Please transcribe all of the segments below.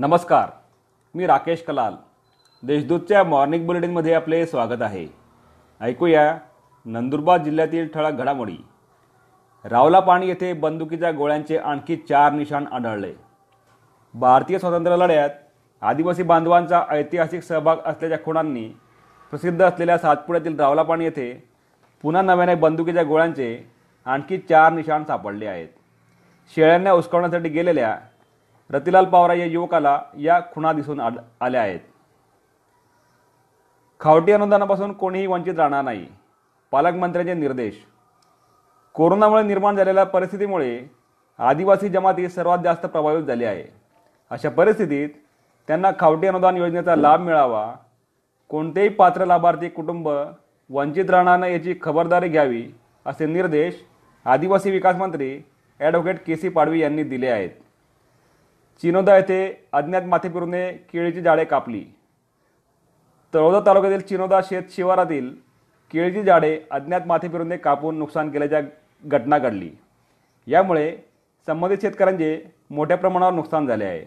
नमस्कार मी राकेश कलाल. देशदूतच्या मॉर्निंग बुलेटिनमध्ये आपले स्वागत आहे. ऐकूया नंदुरबार जिल्ह्यातील ठळक घडामोडी. रावलापाणी येथे बंदुकीच्या गोळ्यांचे आणखी चार निशाण आढळले. भारतीय स्वातंत्र्य लढ्यात आदिवासी बांधवांचा ऐतिहासिक सहभाग असलेल्या खुणांनी प्रसिद्ध असलेल्या सातपुड्यातील रावलापाणी येथे पुन्हा नव्याने बंदुकीच्या गोळ्यांचे आणखी चार निशाण सापडले आहेत. शेळ्यांना उसकावण्यासाठी गेलेल्या रतिलाल पवार या युवकाला या खुणा दिसून आल्या आहेत. खावटी अनुदानापासून कोणीही वंचित राहणार नाही. पालकमंत्र्यांचे निर्देश. कोरोनामुळे निर्माण झालेल्या परिस्थितीमुळे आदिवासी जमाती सर्वात जास्त प्रभावित झाली आहे. अशा परिस्थितीत त्यांना खावटी अनुदान योजनेचा लाभ मिळावा. कोणतेही पात्र लाभार्थी कुटुंब वंचित राहणार नाही याची खबरदारी घ्यावी असे निर्देश आदिवासी विकास मंत्री ॲडव्होकेट के सी पाडवी यांनी दिले आहेत. चिनोदा येथे अज्ञात माथेपिरूने केळीची झाडे कापली. तळोदा तालुक्यातील चिनोदा शेत शिवारातील केळीची झाडे अज्ञात माथेपिरूने कापून नुकसान केल्याच्या घटना घडली. यामुळे संबंधित शेतकऱ्यांचे मोठ्या प्रमाणावर नुकसान झाले आहे.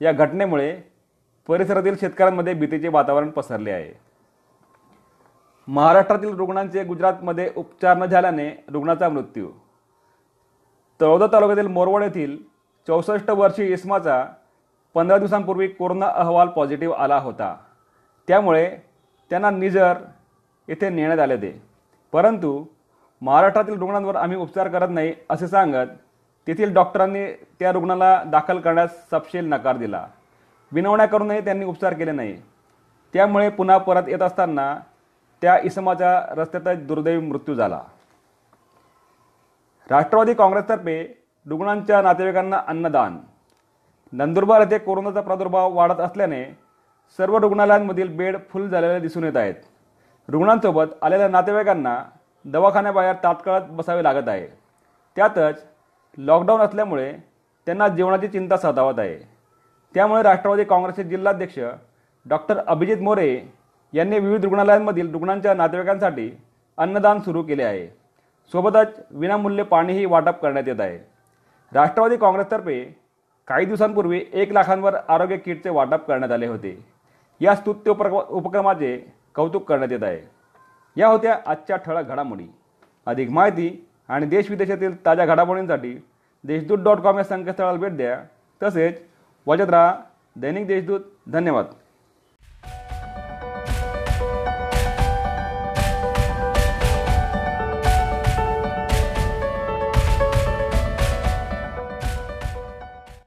या घटनेमुळे परिसरातील शेतकऱ्यांमध्ये भीतीचे वातावरण पसरले आहे. महाराष्ट्रातील रुग्णांचे गुजरातमध्ये उपचार न झाल्याने रुग्णाचा मृत्यू. तळोदा तालुक्यातील मोरवड येथील चौसष्ट वर्षीय इस्माचा पंधरा दिवसांपूर्वी कोरोना अहवाल पॉझिटिव्ह आला होता. त्यामुळे त्यांना निजर येथे नेण्यात आले होते. परंतु महाराष्ट्रातील रुग्णांवर आम्ही उपचार करत नाही असे सांगत तेथील डॉक्टरांनी त्या रुग्णाला दाखल करण्यास सपशेल नकार दिला. विनवण्या करूनही त्यांनी उपचार केले नाही. त्यामुळे पुन्हा परत येत असताना त्या इसमाच्या रस्त्यातच दुर्दैवी मृत्यू झाला. राष्ट्रवादी काँग्रेसतर्फे रुग्णांच्या नातेवाईकांना अन्नदान. नंदुरबार येथे कोरोनाचा प्रादुर्भाव वाढत असल्याने सर्व रुग्णालयांमधील बेड फुल झालेले दिसून येत आहेत. रुग्णांसोबत आलेल्या नातेवाईकांना दवाखान्याबाहेर तात्काळ बसावे लागत आहे. त्यातच लॉकडाऊन असल्यामुळे त्यांना जेवणाची चिंता सतावत आहे. त्यामुळे राष्ट्रवादी काँग्रेसचे जिल्हाध्यक्ष डॉक्टर अभिजित मोरे यांनी विविध रुग्णालयांमधील रुग्णांच्या नातेवाईकांसाठी अन्नदान सुरू केले आहे. सोबतच विनामूल्य पाणीही वाटप करण्यात येत आहे. राष्ट्रवादी काँग्रेसतर्फे काही दिवसांपूर्वी एक लाखांवर आरोग्य किटचे वाटप करण्यात आले होते. या स्तुत्य उपक्र उपक्रमाचे कौतुक करण्यात येत आहे. या होत्या आजच्या ठळक घडामोडी. अधिक माहिती आणि देशविदेशातील ताज्या घडामोडींसाठी देशदूत डॉट कॉम या संकेतस्थळाला भेट द्या. तसेच वाजत राहा. दैनिक देशदूत. धन्यवाद.